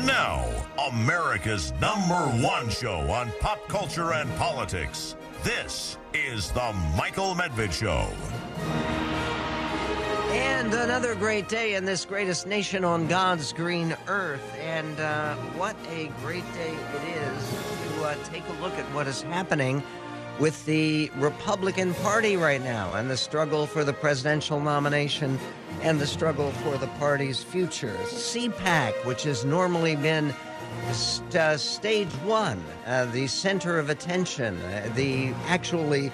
And now, America's number one show on pop culture and politics. This is The Michael Medved Show. And another great day in this greatest nation on God's green earth. And uh, what a great day it is to uh, take a look at what is happening with the Republican Party right now and the struggle for the presidential nomination and the struggle for the party's future. CPAC, which has normally been st- uh, stage one, uh, the center of attention, uh, the actually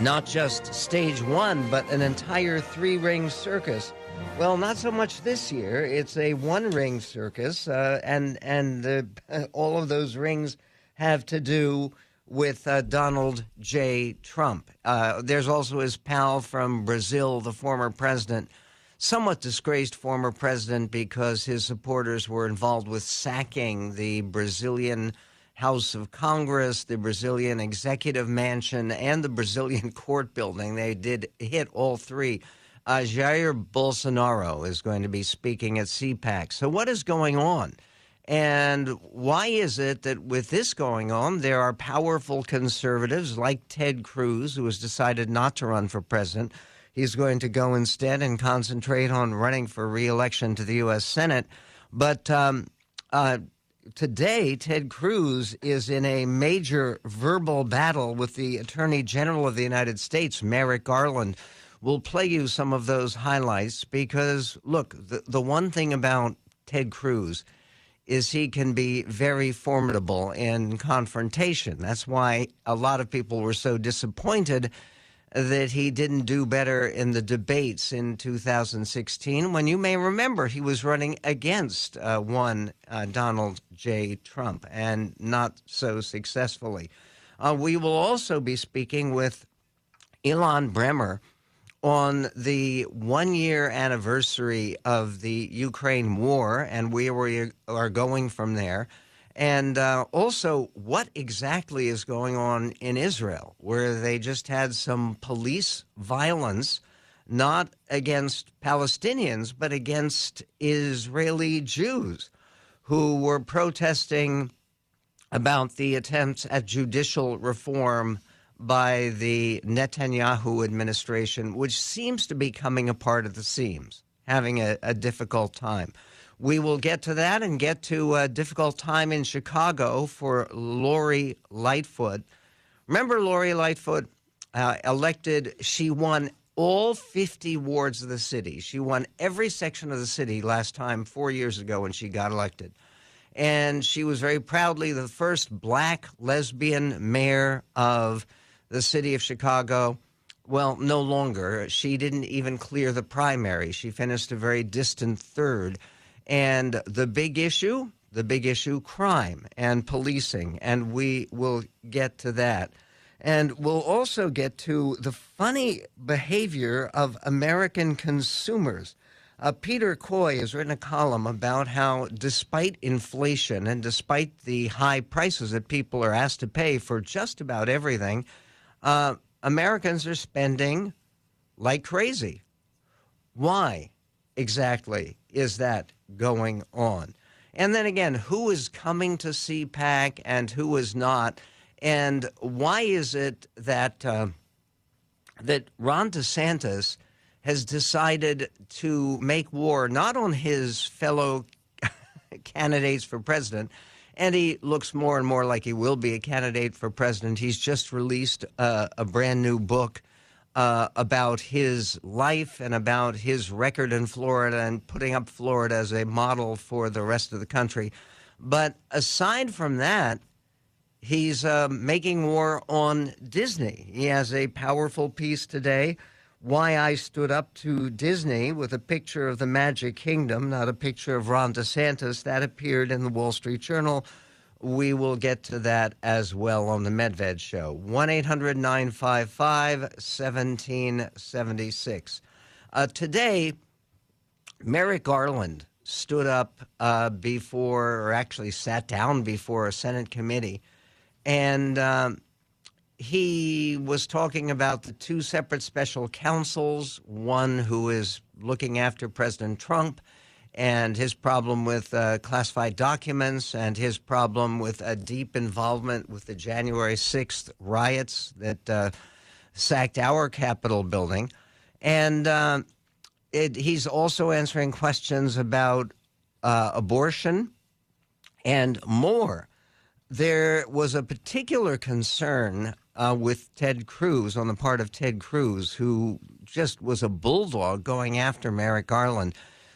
not just stage one, but an entire three ring circus. Well, not so much this year. It's a one ring circus, uh, and and all of those rings have to do with uh, Donald J. Trump. Uh, there's also his pal from Brazil, the former president, somewhat disgraced former president because his supporters were involved with sacking the Brazilian House of Congress, the Brazilian Executive Mansion, and the Brazilian court building. They did hit all three. Uh, Jair Bolsonaro is going to be speaking at CPAC. So, what is going on? And why is it that with this going on, there are powerful conservatives like Ted Cruz, who has decided not to run for president? He's going to go instead and concentrate on running for reelection to the U.S. Senate. But um, uh, today, Ted Cruz is in a major verbal battle with the Attorney General of the United States, Merrick Garland. We'll play you some of those highlights because, look, the, the one thing about Ted Cruz is he can be very formidable in confrontation. That's why a lot of people were so disappointed that he didn't do better in the debates in 2016 when you may remember he was running against uh, one uh, Donald J. Trump and not so successfully. Uh, we will also be speaking with Ilan Berman on the one year anniversary of the Ukraine war and where we are going from there. And uh, also, what exactly is going on in Israel, where they just had some police violence, not against Palestinians, but against Israeli Jews who were protesting about the attempts at judicial reform by the Netanyahu administration, which seems to be coming apart at the seams, having a, a difficult time. We will get to that and get to a difficult time in Chicago for Lori Lightfoot. Remember Lori Lightfoot uh, elected, she won all 50 wards of the city. She won every section of the city last time, four years ago, when she got elected. And she was very proudly the first black lesbian mayor of the city of Chicago. Well, no longer. She didn't even clear the primary. She finished a very distant third. And the big issue, the big issue, crime and policing. And we will get to that. And we'll also get to the funny behavior of American consumers. Uh, Peter Coy has written a column about how, despite inflation and despite the high prices that people are asked to pay for just about everything, uh, Americans are spending like crazy. Why exactly is that going on? And then again, who is coming to CPAC and who is not? And why is it that uh, that Ron DeSantis has decided to make war not on his fellow candidates for president, and he looks more and more like he will be a candidate for president. He's just released uh, a brand new book uh, about his life and about his record in Florida and putting up Florida as a model for the rest of the country. But aside from that, he's uh, making war on Disney. He has a powerful piece today why I stood up to Disney with a picture of the Magic Kingdom, not a picture of Ron DeSantis. That appeared in the Wall Street Journal. We will get to that as well on the Medved Show. 1 800 955 1776. Uh, today, Merrick Garland stood up uh, before, or actually sat down before a Senate committee, and um, he was talking about the two separate special counsels one who is looking after President Trump, and his problem with uh, classified documents and his problem with a deep involvement with the January 6th riots that uh, sacked our Capitol building. And uh, it, he's also answering questions about uh, abortion and more. There was a particular concern uh, with Ted Cruz on the part of Ted Cruz, who just was a bulldog going after Merrick Garland.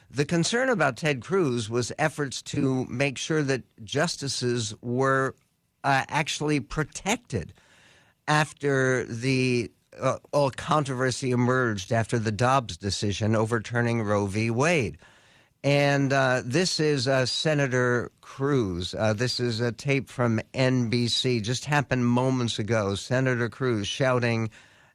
The concern about Ted Cruz was efforts to make sure that justices were uh, actually protected after the uh, all controversy emerged after the Dobbs decision overturning Roe v. Wade. And uh, this is uh, Senator Cruz. Uh, this is a tape from NBC, just happened moments ago. Senator Cruz shouting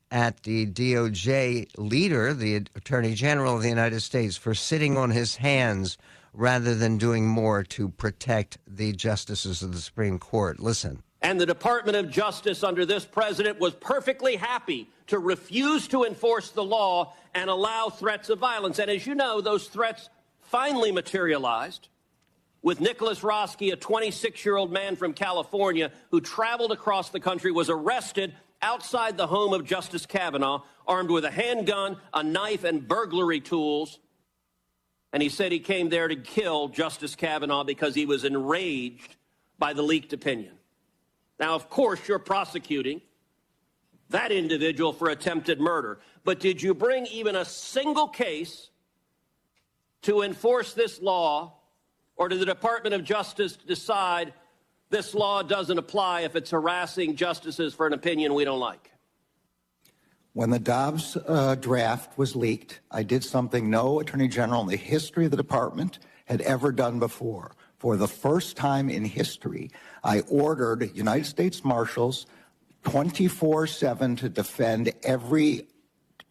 at the DOJ leader, the Attorney General of the United States, for sitting on his hands rather than doing more to protect the justices of the Supreme Court. Listen. And the Department of Justice under this president was perfectly happy to refuse to enforce the law and allow threats of violence. And as you know, those threats finally materialized with Nicholas Roske, a 26 year old man from California who traveled across the country, was arrested outside the home of Justice Kavanaugh, armed with a handgun, a knife, and burglary tools. And he said he came there to kill Justice Kavanaugh because he was enraged by the leaked opinion. Now, of course, you're prosecuting that individual for attempted murder. But did you bring even a single case to enforce this law, or did the Department of Justice decide this law doesn't apply if it's harassing justices for an opinion we don't like. When the Dobbs uh, draft was leaked, I did something no attorney general in the history of the department had ever done before. For the first time in history, I ordered United States Marshals 24 7 to defend every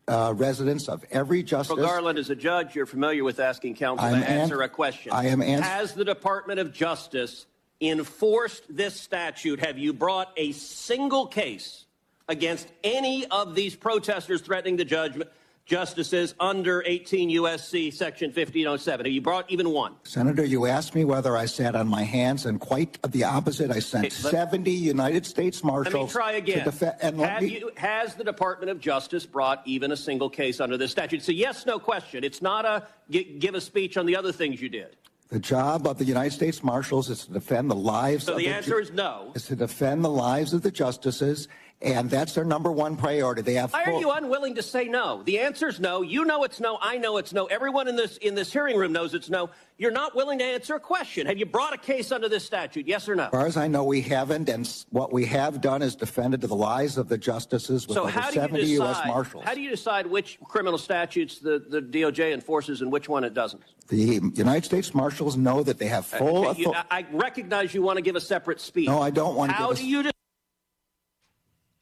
uh, residence of every justice. Well, Garland, as a judge, you're familiar with asking counsel I'm to answer an- a question. I am answering. Has the Department of Justice enforced this statute, have you brought a single case against any of these protesters threatening the judgment? Justices under 18 USC section 1507. Have you brought even one? Senator, you asked me whether I sat on my hands, and quite the opposite. I sent okay, 70 United States Marshals. Let me try again. Def- and Have me- you, has the Department of Justice brought even a single case under this statute? It's a yes, no question. It's not a give a speech on the other things you did. The job of the United States Marshals is to defend the lives. So of the, the answer ju- is no. Is to defend the lives of the justices and that's their number one priority. They have. Why are you unwilling to say no? The answer is no. You know it's no. I know it's no. Everyone in this in this hearing room knows it's no. You're not willing to answer a question. Have you brought a case under this statute? Yes or no? As far as I know, we haven't. And what we have done is defended to the lies of the justices with so over 70 decide, U.S. Marshals. How do you decide which criminal statutes the, the DOJ enforces and which one it doesn't? The United States Marshals know that they have uh, full. Okay, you, I recognize you want to give a separate speech. No, I don't want to. How do you?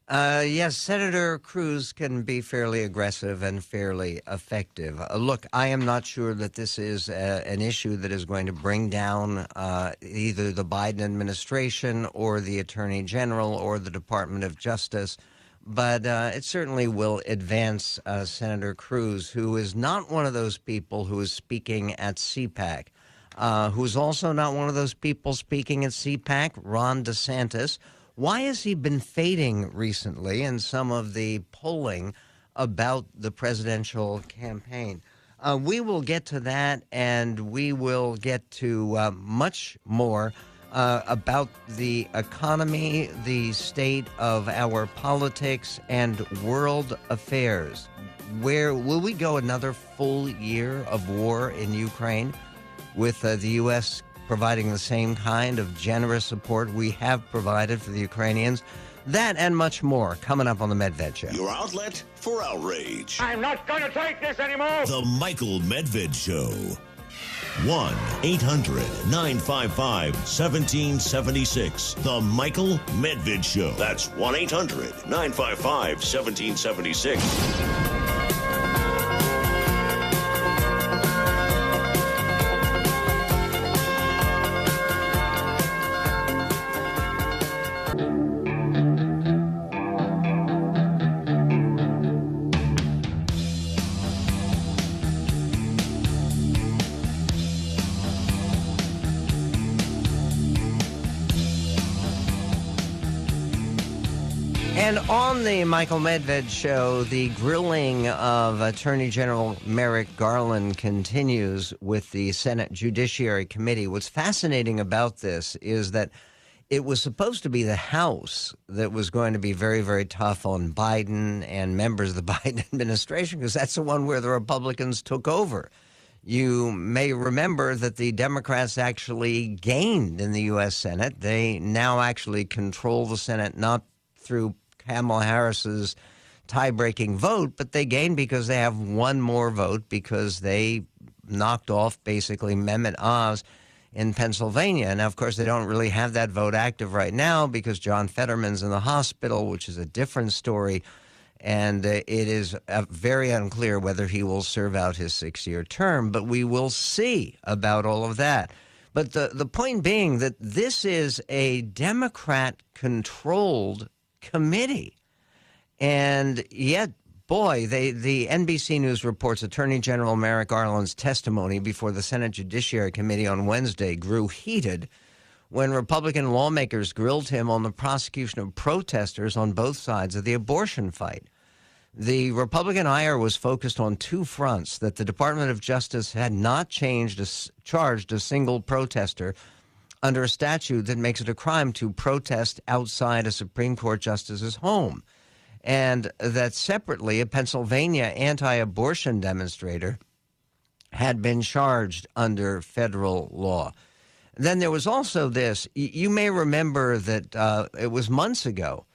Uh, yes, Senator Cruz can be fairly aggressive and fairly effective. Uh, look, I am not sure that this is a, uh, an issue that is going to bring down uh, either the Biden administration or the Attorney General or the Department of Justice, but uh, it certainly will advance uh, Senator Cruz, who is not one of those people who is speaking at CPAC. who's also not one of those people speaking at CPAC, Ron DeSantis, why has he been fading recently in some of the polling about the presidential campaign? Uh, we will get to that, and we will get to uh, much more uh, about the economy, the state of our politics, and world affairs. Where will we go another full year of war in Ukraine with uh, the U.S providing the same kind of generous support we have provided for the Ukrainians. That and much more coming up on the Medved Show. Your outlet for outrage. I'm not going to take this anymore. The Michael Medved Show. 1 800 955 1776. The Michael Medved Show. That's 1 800 955 1776. And on the Michael Medved show, the grilling of Attorney General Merrick Garland continues with the Senate Judiciary Committee. What's fascinating about this is that it was supposed to be the House that was going to be very, very tough on Biden and members of the Biden administration because that's the one where the Republicans took over. You may remember that the Democrats actually gained in the U.S. Senate. They now actually control the Senate not through Kamala Harris's tie breaking vote, but they gained because they have one more vote because they knocked off basically Mehmet Oz in Pennsylvania. Now, of course, they don't really have that vote active right now because John Fetterman's in the hospital, which is a different story. And uh, it is uh, very unclear whether he will serve out his six year term, but we will see about all of that. But the, the point being that this is a Democrat controlled committee. And yet, boy, they, the NBC News reports Attorney General Merrick Garland's testimony before the Senate Judiciary Committee on Wednesday grew heated when Republican lawmakers grilled him on the prosecution of protesters on both sides of the abortion fight. The Republican ire was focused on two fronts that the Department of Justice had not changed a, charged a single protester under a statute that makes it a crime to protest outside a Supreme Court justice's home. And that separately, a Pennsylvania anti abortion demonstrator had been charged under federal law. Then there was also this you may remember that uh, it was months ago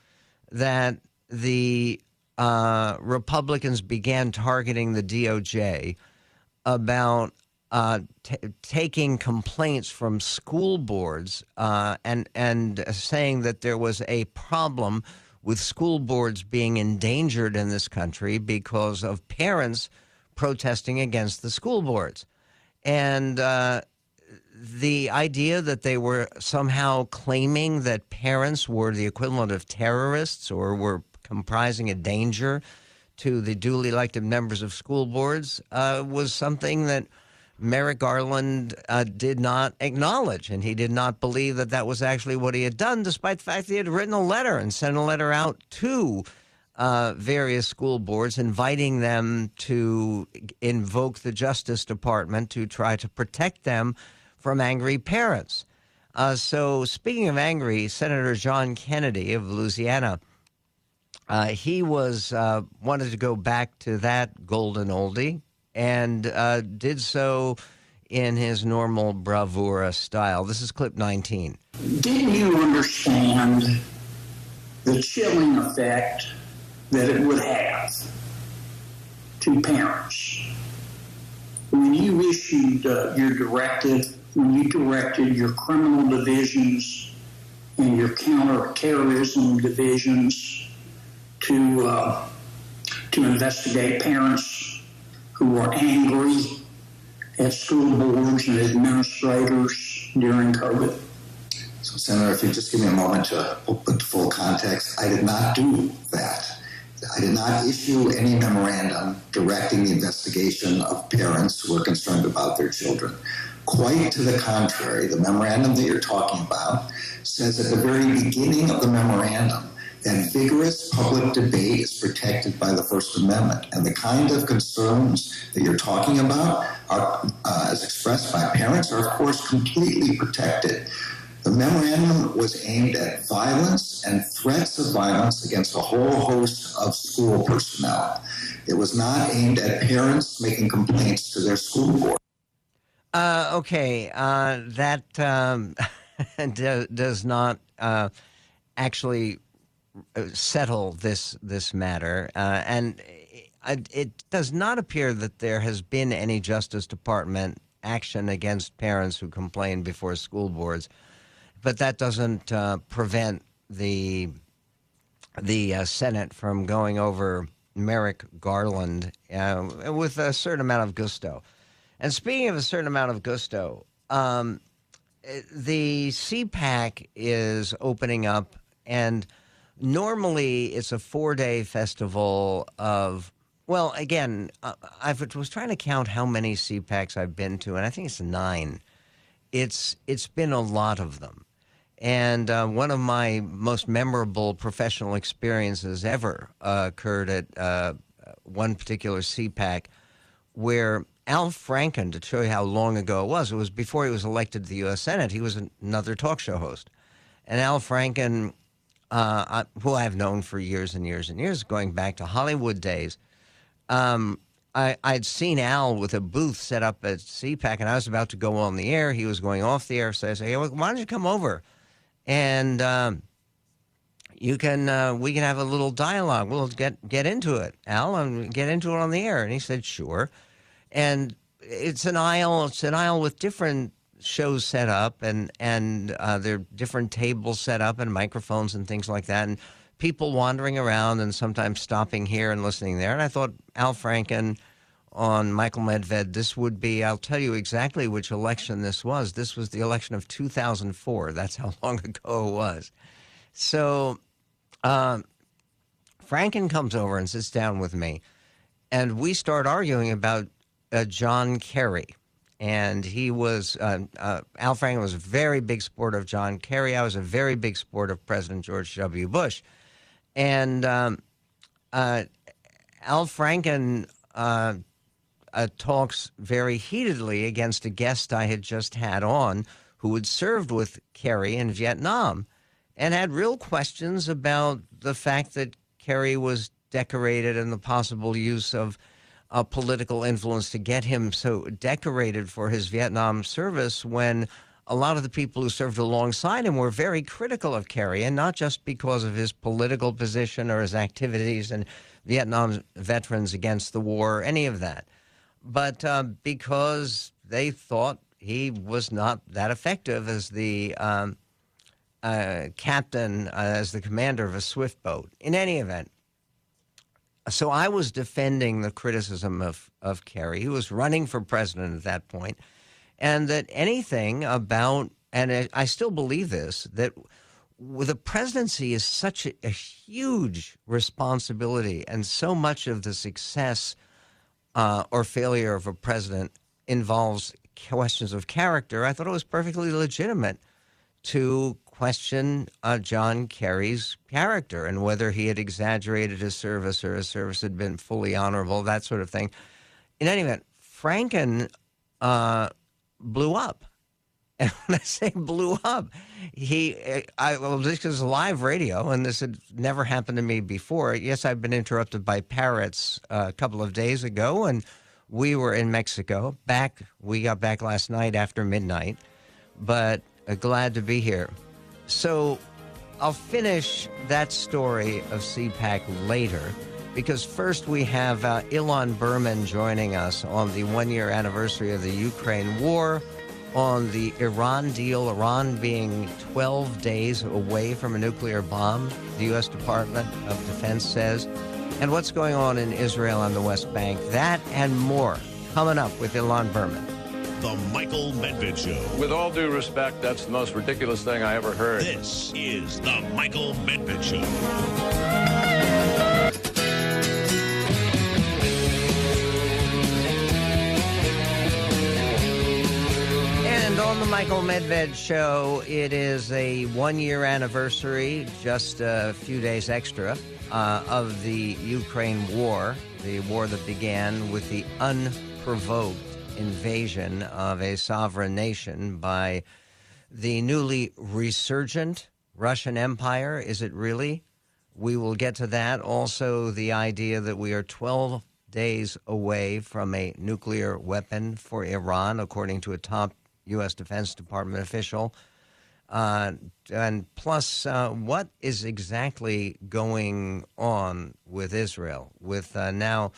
that the uh, Republicans began targeting the DOJ about uh, t- taking complaints from school boards uh, and and saying that there was a problem with school boards being endangered in this country because of parents protesting against the school boards, and uh, the idea that they were somehow claiming that parents were the equivalent of terrorists or were comprising a danger to the duly elected members of school boards uh, was something that Merrick Garland uh, did not acknowledge, and he did not believe that that was actually what he had done, despite the fact that he had written a letter and sent a letter out to uh, various school boards, inviting them to invoke the Justice Department to try to protect them from angry parents. Uh, so, speaking of angry, Senator John Kennedy of Louisiana, uh, he was uh, wanted to go back to that golden oldie and uh, did so in his normal bravura style. This is clip 19. Didn't you understand the chilling effect that it would have to parents when you issued uh, your directive, when you directed your criminal divisions and your counterterrorism divisions to uh, to investigate parents who were angry at school boards and administrators during COVID. So, Senator, if you just give me a moment to put the full context, I did not do that. I did not issue any memorandum directing the investigation of parents who are concerned about their children. Quite to the contrary, the memorandum that you're talking about says at the very beginning of the memorandum that vigorous public debate is protected by the First Amendment. And the kind of concerns that you're talking about are, uh, as expressed by parents, are of course completely protected. The memorandum was aimed at violence and threats of violence against a whole host of school personnel. It was not aimed at parents making complaints to their school board. Uh, okay, uh, that um, does not uh, actually settle this this matter, uh, and it, it, does not appear that there has been any Justice Department action against parents who complain before school boards, but that doesn't uh, prevent the the uh, Senate from going over Merrick Garland uh, with a certain amount of gusto. And speaking of a certain amount of gusto, um, the CPAC is opening up and normally it's a four day festival of well again uh, i was trying to count how many cpacs i've been to and i think it's nine it's it's been a lot of them And uh, one of my most memorable professional experiences ever uh, occurred at uh, one particular CPAC where Al Franken, to show you how long ago it was, it was before he was elected to the U.S. Senate, he was another talk show host. And Al Franken, uh, who I've known for years and years and years, going back to Hollywood days, um, I, would seen Al with a booth set up at CPAC, and I was about to go on the air. He was going off the air, so I said, hey, why don't you come over? And um, you can uh, we can have a little dialogue. We'll get get into it, Al, and get into it on the air. And he said, sure and it's an aisle. It's an aisle with different shows set up, and and uh, there are different tables set up, and microphones and things like that, and people wandering around, and sometimes stopping here and listening there. And I thought Al Franken on Michael Medved, this would be. I'll tell you exactly which election this was. This was the election of 2004. That's how long ago it was. So. Um, Franken comes over and sits down with me, and we start arguing about uh, John Kerry. And he was, uh, uh, Al Franken was a very big supporter of John Kerry. I was a very big supporter of President George W. Bush. And um, uh, Al Franken uh, uh, talks very heatedly against a guest I had just had on who had served with Kerry in Vietnam and had real questions about the fact that Kerry was decorated and the possible use of uh, political influence to get him so decorated for his Vietnam service when a lot of the people who served alongside him were very critical of Kerry, and not just because of his political position or his activities and Vietnam veterans against the war, or any of that, but uh, because they thought he was not that effective as the um, uh, captain, uh, as the commander of a swift boat. In any event, so I was defending the criticism of, of Kerry, who was running for president at that point, and that anything about, and I still believe this, that the presidency is such a, a huge responsibility, and so much of the success uh, or failure of a president involves questions of character. I thought it was perfectly legitimate to question uh, John Kerry's character and whether he had exaggerated his service or his service had been fully honorable, that sort of thing. In any event, Franken uh, blew up. And when I say blew up, he, I, well, this is live radio, and this had never happened to me before. Yes, I've been interrupted by parrots uh, a couple of days ago, and we were in Mexico. Back, we got back last night after midnight, but uh, glad to be here. So I'll finish that story of CPAC later because first we have uh, Ilan Berman joining us on the one year anniversary of the Ukraine war, on the Iran deal, Iran being 12 days away from a nuclear bomb, the U.S. Department of Defense says, and what's going on in Israel and the West Bank. That and more coming up with Ilan Berman. The Michael Medved Show. With all due respect, that's the most ridiculous thing I ever heard. This is The Michael Medved Show. And on the Michael Medved show, it is a one year anniversary, just a few days extra, uh, of the Ukraine war, the war that began with the unprovoked invasion of a sovereign nation by the newly resurgent Russian Empire. Is it really? We will get to that. Also, the idea that we are 12 days away from a nuclear weapon for Iran, according to a top U.S. Defense Department official. Uh, and plus, uh, what is exactly going on with Israel? With uh, now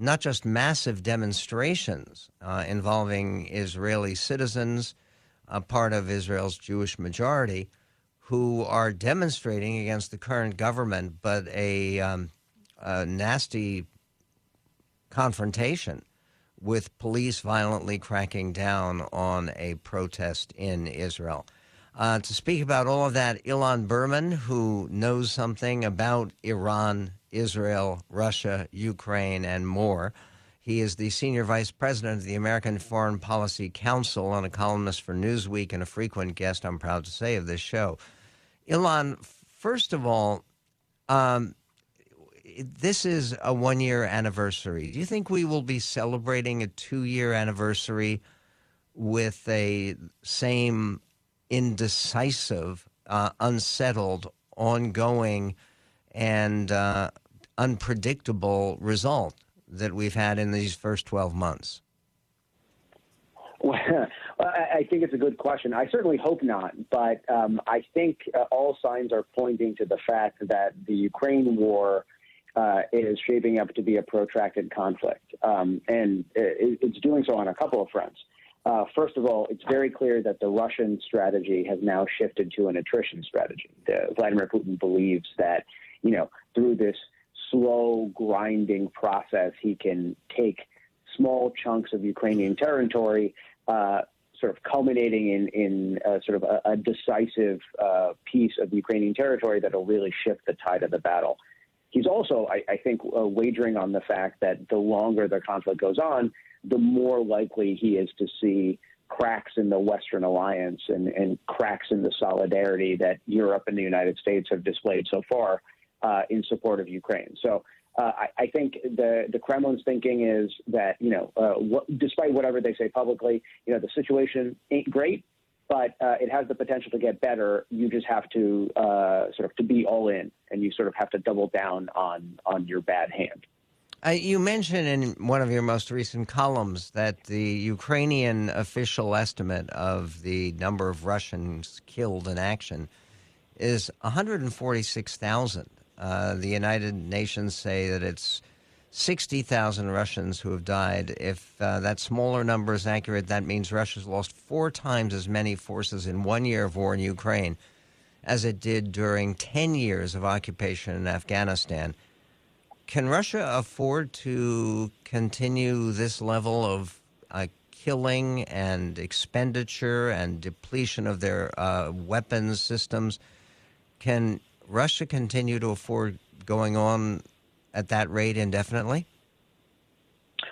not just massive demonstrations uh, involving Israeli citizens, a part of Israel's Jewish majority, who are demonstrating against the current government, but a, um, a nasty confrontation with police violently cracking down on a protest in Israel. Uh, to speak about all of that, Ilan Berman, who knows something about Iran Israel, Russia, Ukraine, and more, He is the senior vice president of the American Foreign Policy Council and a columnist for Newsweek and a frequent guest, I'm proud to say, of this show. Ilan, first of all, um, this is a one year anniversary. Do you think we will be celebrating a two year anniversary with a same indecisive, uh, unsettled, ongoing, and uh, unpredictable result that we've had in these first 12 months? Well, I think it's a good question. I certainly hope not, but um, I think uh, all signs are pointing to the fact that the Ukraine war uh, is shaping up to be a protracted conflict, um, and it, it's doing so on a couple of fronts. Uh, first of all, it's very clear that the Russian strategy has now shifted to an attrition strategy. The, Vladimir Putin believes that, you know, through this slow grinding process, he can take small chunks of Ukrainian territory, uh, sort of culminating in, in sort of a, a decisive uh, piece of Ukrainian territory that will really shift the tide of the battle. He's also, I, I think, uh, wagering on the fact that the longer the conflict goes on, the more likely he is to see cracks in the Western alliance and, and cracks in the solidarity that Europe and the United States have displayed so far uh, in support of Ukraine. So uh, I, I, think the the Kremlin's thinking is that you know, uh, what, despite whatever they say publicly, you know, the situation ain't great, but uh, it has the potential to get better. You just have to uh, sort of to be all in, and you sort of have to double down on on your bad hand. Uh, you mentioned in one of your most recent columns that the Ukrainian official estimate of the number of Russians killed in action is 146,000. Uh, the United Nations say that it's 60,000 Russians who have died. If uh, that smaller number is accurate, that means Russia's lost four times as many forces in one year of war in Ukraine as it did during 10 years of occupation in Afghanistan. Can Russia afford to continue this level of uh, killing and expenditure and depletion of their uh, weapons systems? Can Russia continue to afford going on at that rate indefinitely?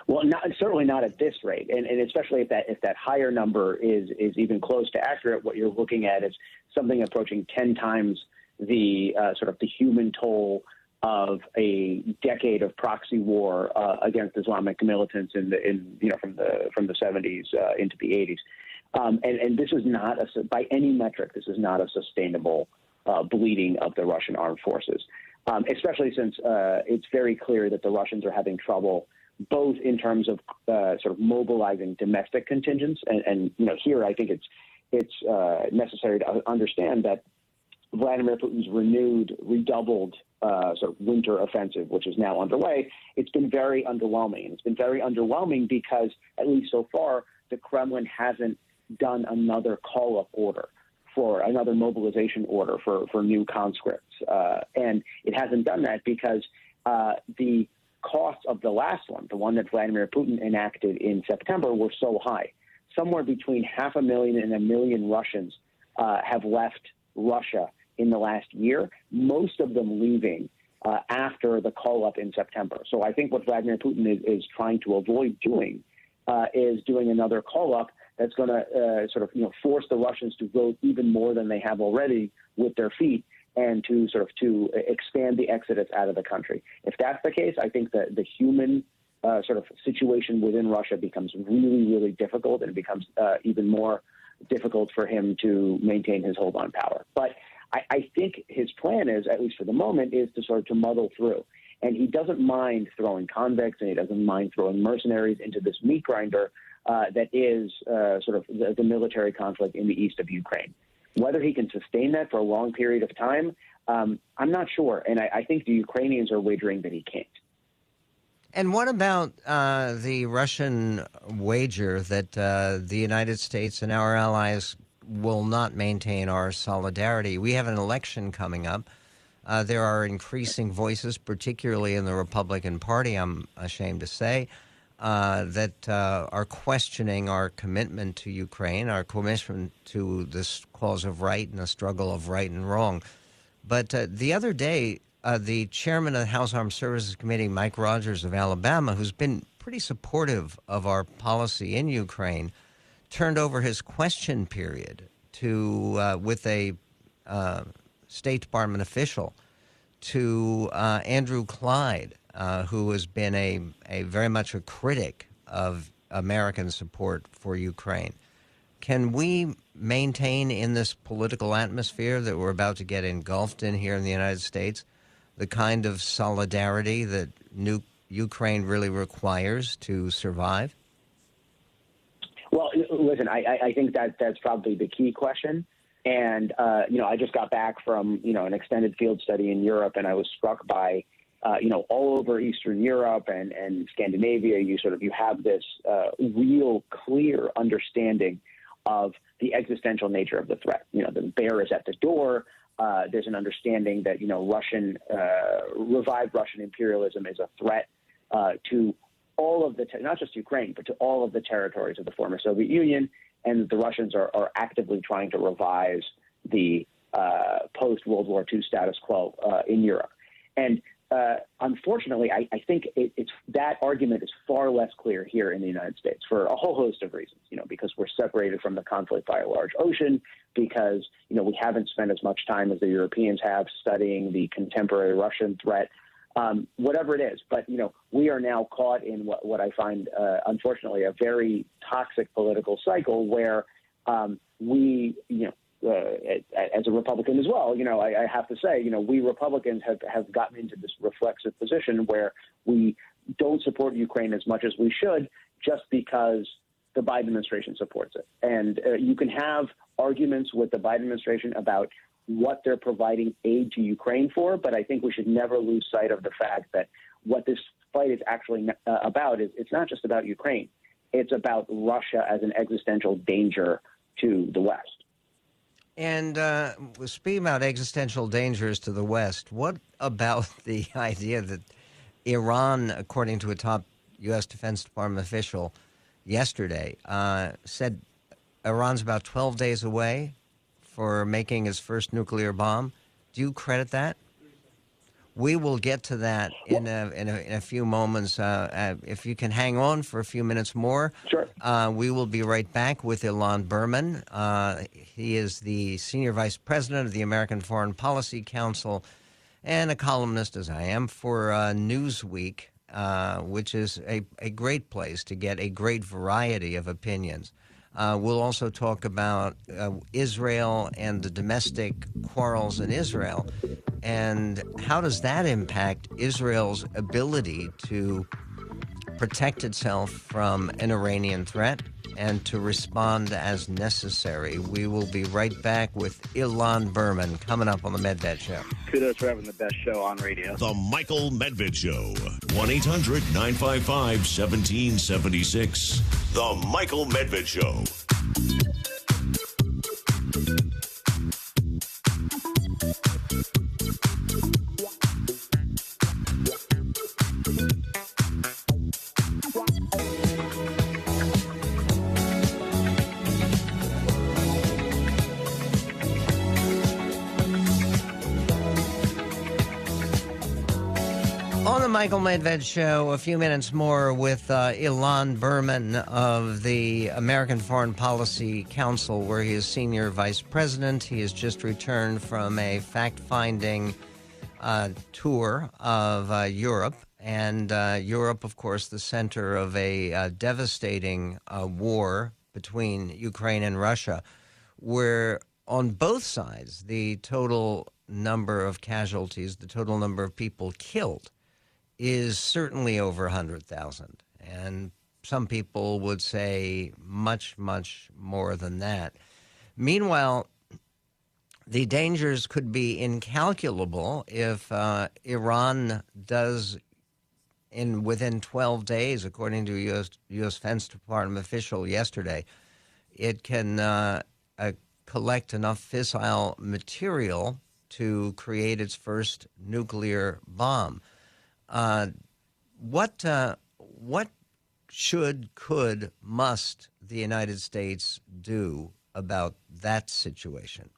Well, not, certainly not at this rate, and, and, especially if that if that higher number is is even close to accurate, what you're looking at is something approaching ten times the uh, sort of the human toll of a decade of proxy war uh, against Islamic militants in the in you know from the from the 70s uh, into the 80s, um, and and this is not a by any metric this is not a sustainable uh, bleeding of the Russian armed forces, um, especially since uh, it's very clear that the Russians are having trouble both in terms of uh, sort of mobilizing domestic contingents, and, and, you know here I think it's it's uh, necessary to understand that Vladimir Putin's renewed, redoubled uh, sort of winter offensive, which is now underway, it's been very underwhelming. It's been very underwhelming because, at least so far, the Kremlin hasn't done another call up order for another mobilization order for, for new conscripts. Uh, and it hasn't done that because uh, the costs of the last one, the one that Vladimir Putin enacted in September, were so high. Somewhere between half a million and a million Russians uh, have left Russia in the last year, most of them leaving uh, after the call up in September. So I think what Vladimir Putin is, is trying to avoid doing uh, is doing another call up that's going to uh, sort of you know force the Russians to vote even more than they have already with their feet and to sort of to expand the exodus out of the country. If that's the case, I think that the human uh, sort of situation within Russia becomes really, really difficult, and it becomes uh, even more difficult for him to maintain his hold on power. But I, I think his plan is, at least for the moment, is to sort of to muddle through. And he doesn't mind throwing convicts and he doesn't mind throwing mercenaries into this meat grinder uh, that is uh, sort of the, the, military conflict in the east of Ukraine. Whether he can sustain that for a long period of time, um, I'm not sure. And I, I, think the Ukrainians are wagering that he can't. And what about uh, the Russian wager that uh, the United States and our allies will not maintain our solidarity? We have an election coming up. Uh, there are increasing voices, particularly in the Republican Party, I'm ashamed to say, uh, that uh, are questioning our commitment to Ukraine, our commitment to this cause of right and the struggle of right and wrong. But uh, the other day, uh, the chairman of the House Armed Services Committee, Mike Rogers of Alabama, who's been pretty supportive of our policy in Ukraine, turned over his question period to uh, with a uh, State Department official to Andrew Clyde, uh, who has been a, a very much a critic of American support for Ukraine. Can we maintain in this political atmosphere that we're about to get engulfed in here in the United States the kind of solidarity that new Ukraine really requires to survive? Well, listen, I, I think that that's probably the key question. And uh, you know, I just got back from you know an extended field study in Europe, and I was struck by uh, you know all over Eastern Europe and and Scandinavia. You sort of you have this uh, real clear understanding of the existential nature of the threat. You know, the bear is at the door. Uh, there's an understanding that you know Russian uh, revived Russian imperialism is a threat uh, to all of the te- not just Ukraine, but to all of the territories of the former Soviet Union, and the Russians are, are actively trying to revise the uh, post World War II status quo in Europe. And uh, unfortunately, I, I think it, it's that argument is far less clear here in the United States for a whole host of reasons. You know, because we're separated from the conflict by a large ocean, because you know we haven't spent as much time as the Europeans have studying the contemporary Russian threat. Um, whatever it is, but you know we are now caught in what, what I find, uh, unfortunately, a very toxic political cycle where um, we, you know, uh, as a Republican as well, you know, I, I, have to say, you know, we Republicans have, have gotten into this reflexive position where we don't support Ukraine as much as we should just because the Biden administration supports it. And uh, you can have arguments with the Biden administration about what they're providing aid to Ukraine for, but I think we should never lose sight of the fact that what this fight is actually uh, about is it's not just about Ukraine. It's about Russia as an existential danger to the West. And uh, speaking about existential dangers to the West, what about the idea that Iran, according to a top U.S. Defense Department official yesterday, uh, said Iran's about 12 days away for making his first nuclear bomb? Do you credit that? We will get to that in a, in a, in a few moments. Uh, uh, if you can hang on for a few minutes more, sure. Uh, we will be right back with Ilan Berman. Uh, he is the senior vice president of the American Foreign Policy Council and a columnist, as I am, for uh, Newsweek, uh, which is a, a great place to get a great variety of opinions. Uh, we'll also talk about uh, Israel and the domestic quarrels in Israel. And how does that impact Israel's ability to protect itself from an Iranian threat and to respond as necessary. We will be right back with Ilan Berman coming up on the Medved Show. Kudos for having the best show on radio. The Michael Medved Show. 1 800 955 1776. The Michael Medved Show. Michael Medved Show. A few minutes more with uh, Ilan Berman of the American Foreign Policy Council, where he is senior vice president. He has just returned from a fact finding uh, tour of uh, Europe. And uh, Europe, of course, the center of a uh, devastating uh, war between Ukraine and Russia, where on both sides, the total number of casualties, the total number of people killed, is certainly over 100,000. And some people would say much, much more than that. Meanwhile, the dangers could be incalculable if uh, Iran does, in within 12 days, according to U.S. U.S. Defense Department official yesterday, it can uh, uh, collect enough fissile material to create its first nuclear bomb. Uh, what uh, what should, could, must the United States do about that situation?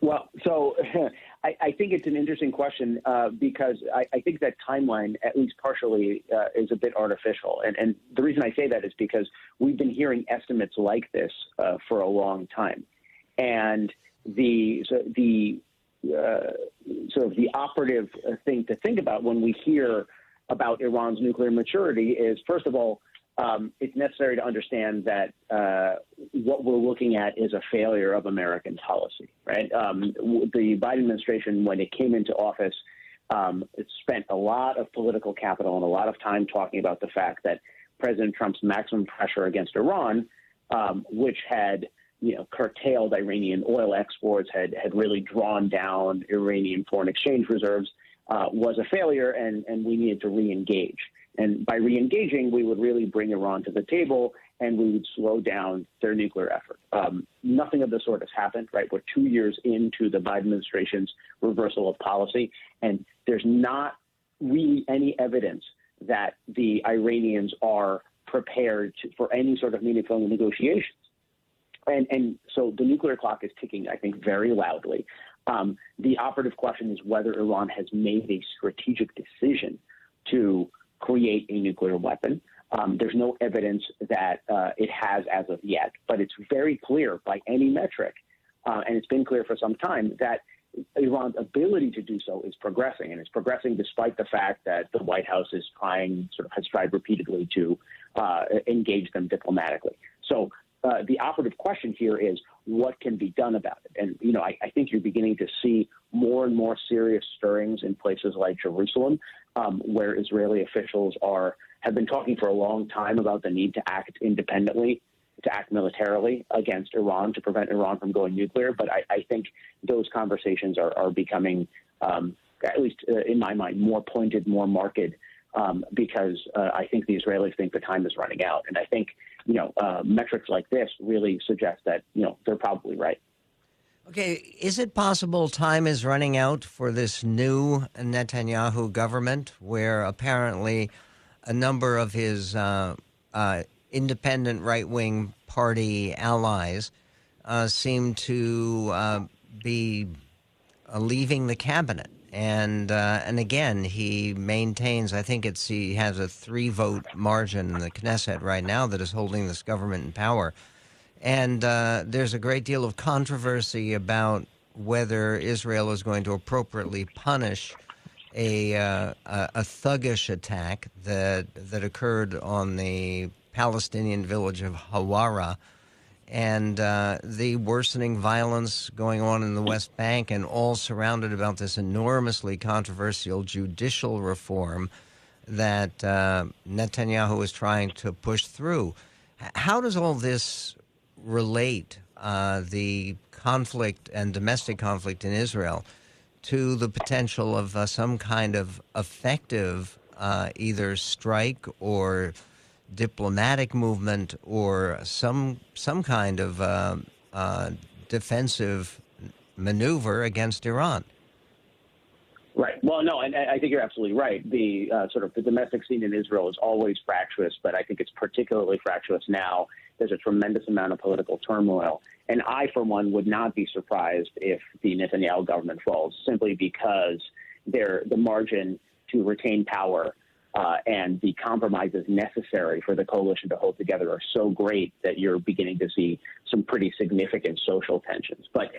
Well, so I, I, think it's an interesting question uh, because I, I, think that timeline, at least partially, uh, is a bit artificial. And, and, the reason I say that is because we've been hearing estimates like this uh, for a long time, and the so the sort of the operative thing to think about when we hear about Iran's nuclear maturity is, first of all, um, it's necessary to understand that uh, what we're looking at is a failure of American policy, right? Um, the Biden administration, when it came into office, um, it spent a lot of political capital and a lot of time talking about the fact that President Trump's maximum pressure against Iran, um, which had you know curtailed Iranian oil exports, had had really drawn down Iranian foreign exchange reserves, uh, was a failure, and and we needed to re-engage. And by re-engaging, we would really bring Iran to the table and we would slow down their nuclear effort. Um, nothing of the sort has happened, right? We're two years into the Biden administration's reversal of policy, and there's not really any evidence that the Iranians are prepared to, for any sort of meaningful negotiations. And, and so the nuclear clock is ticking, I think, very loudly. Um, the operative question is whether Iran has made a strategic decision to create a nuclear weapon. Um, there's no evidence that uh, it has as of yet, but it's very clear by any metric, uh, and it's been clear for some time that Iran's ability to do so is progressing, and it's progressing despite the fact that the White House is trying, sort of, has tried repeatedly to uh, engage them diplomatically. So uh, the operative question here is what can be done about it. And you know, I, I, think you're beginning to see more and more serious stirrings in places like Jerusalem, um, where Israeli officials are have been talking for a long time about the need to act independently, to act militarily against Iran to prevent Iran from going nuclear. But I, I think those conversations are, are becoming, um, at least uh, in my mind, more pointed, more marked. Um, because uh, I think the Israelis think the time is running out, and I think you know uh, metrics like this really suggest that you know they're probably right. Okay, is it possible time is running out for this new Netanyahu government where apparently a number of his uh, uh, independent right wing party allies uh, seem to uh, be leaving the cabinet? And uh, and again, he maintains. I think it's he has a three vote margin in the Knesset right now that is holding this government in power. And uh, there's a great deal of controversy about whether Israel is going to appropriately punish a, uh, a, thuggish attack that that occurred on the Palestinian village of Hawara, and uh, the worsening violence going on in the West Bank, and all surrounded about this enormously controversial judicial reform that uh, Netanyahu is trying to push through. How does all this relate uh, the conflict and domestic conflict in Israel to the potential of uh, some kind of effective uh, either strike or diplomatic movement or some some kind of uh, uh, defensive maneuver against Iran. Right. Well, no, and I think you're absolutely right. The uh, sort of the domestic scene in Israel is always fractious, but I think it's particularly fractious now. There's a tremendous amount of political turmoil, and I, for one, would not be surprised if the Netanyahu government falls, simply because there the margin to retain power uh, and the compromises necessary for the coalition to hold together are so great that you're beginning to see some pretty significant social tensions. But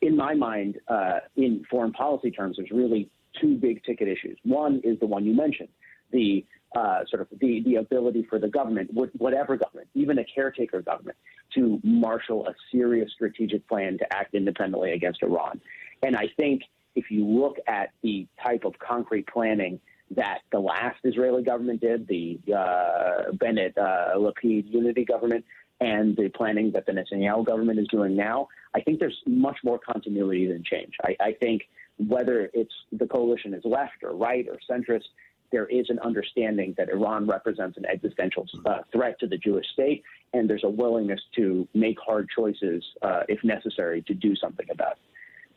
in my mind, uh, in foreign policy terms, there's really two big ticket issues. One is the one you mentioned, the uh, sort of the, the ability for the government, whatever government, even a caretaker government, to marshal a serious strategic plan to act independently against Iran. And I think if you look at the type of concrete planning that the last Israeli government did, the uh, Bennett uh, Lapid unity government, and the planning that the Netanyahu government is doing now, I think there's much more continuity than change. I, I think whether it's the coalition is left or right or centrist, there is an understanding that Iran represents an existential uh, threat to the Jewish state, and there's a willingness to make hard choices uh, if necessary to do something about it.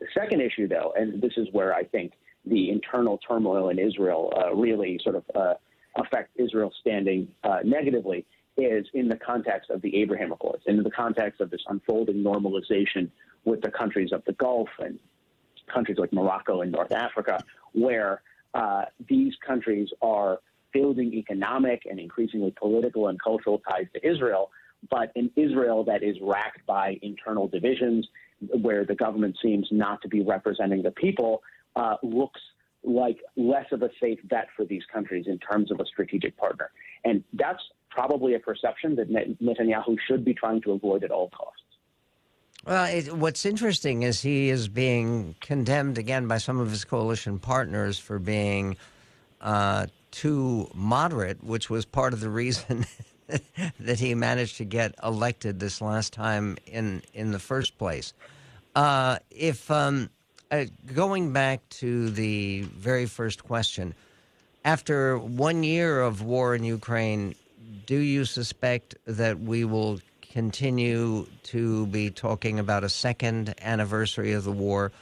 The second issue, though, and this is where I think the internal turmoil in Israel uh, really sort of uh, affect Israel's standing uh, negatively, is in the context of the Abraham Accords, in the context of this unfolding normalization with the countries of the Gulf and countries like Morocco and North Africa, where uh, these countries are building economic and increasingly political and cultural ties to Israel, but an Israel that is racked by internal divisions, where the government seems not to be representing the people, uh, looks like less of a safe bet for these countries in terms of a strategic partner. And that's probably a perception that Netanyahu should be trying to avoid at all costs. Well, it, what's interesting is he is being condemned again by some of his coalition partners for being uh, too moderate, which was part of the reason that he managed to get elected this last time in in the first place. Uh, if um, uh, going back to the very first question, after one year of war in Ukraine, do you suspect that we will continue to be talking about a second anniversary of the war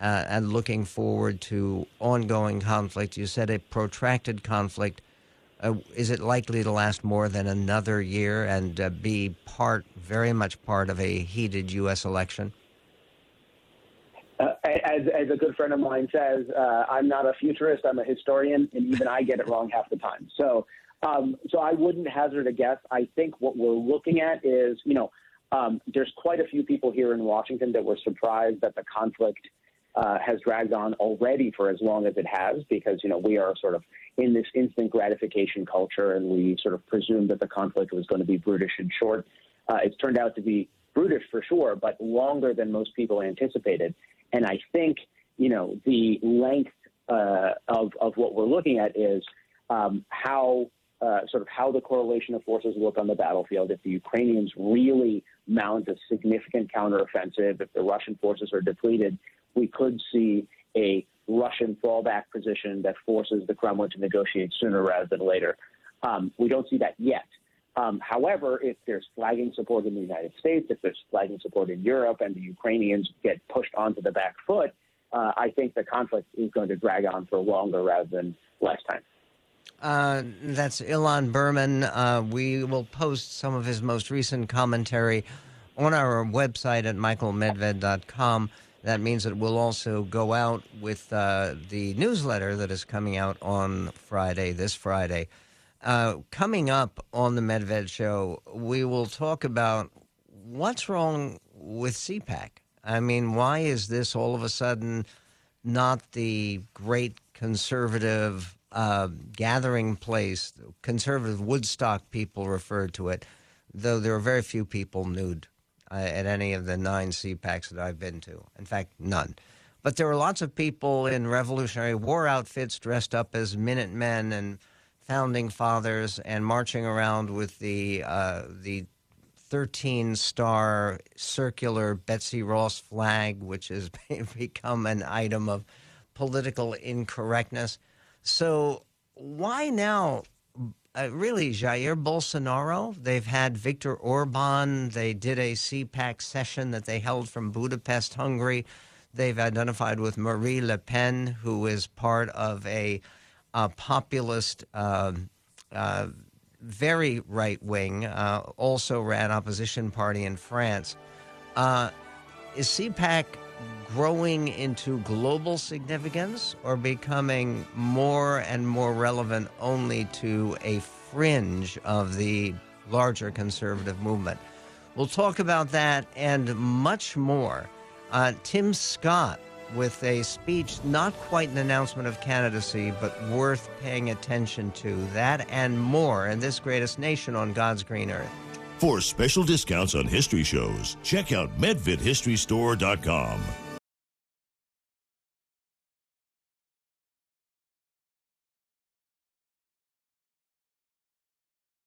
uh, and looking forward to ongoing conflict? You said a protracted conflict. Uh, is it likely to last more than another year and uh, be part, very much part of a heated U.S. election? As, as a good friend of mine says, uh, I'm not a futurist. I'm a historian, and even I get it wrong half the time. So, um, so I wouldn't hazard a guess. I think what we're looking at is, you know, um, there's quite a few people here in Washington that were surprised that the conflict uh, has dragged on already for as long as it has, because you know we are sort of in this instant gratification culture, and we sort of presumed that the conflict was going to be brutish and short. Uh, it's turned out to be brutish for sure, but longer than most people anticipated. And I think, you know, the length uh, of, of what we're looking at is um, how uh, sort of how the correlation of forces look on the battlefield. If the Ukrainians really mount a significant counteroffensive, if the Russian forces are depleted, we could see a Russian fallback position that forces the Kremlin to negotiate sooner rather than later. Um, we don't see that yet. Um, however, if there's flagging support in the United States, if there's flagging support in Europe, and the Ukrainians get pushed onto the back foot, uh, I think the conflict is going to drag on for longer rather than less time. Uh, that's Ilan Berman. Uh, we will post some of his most recent commentary on our website at michaelmedved.com. That means it will also go out with uh, the newsletter that is coming out on Friday, this Friday. Uh, coming up on the Medved Show, we will talk about what's wrong with CPAC. I mean, why is this all of a sudden not the great conservative uh, gathering place? Conservative Woodstock people refer to it, though there are very few people nude uh, at any of the nine CPACs that I've been to. In fact, none. But there were lots of people in Revolutionary War outfits dressed up as Minutemen and founding fathers and marching around with the uh, the 13 star circular Betsy Ross flag, which has become an item of political incorrectness. So, why now? Uh, really, Jair Bolsonaro. They've had Viktor Orban. They did a CPAC session that they held from Budapest, Hungary. They've identified with Marie Le Pen, who is part of a uh, populist, uh, uh, very right wing, uh, also ran opposition party in France. Uh, is CPAC growing into global significance or becoming more and more relevant only to a fringe of the larger conservative movement? We'll talk about that and much more. Uh, Tim Scott with a speech, not quite an announcement of candidacy, but worth paying attention to. That and more in this greatest nation on God's green earth. For special discounts on history shows, check out MedvedHistoryStore.com.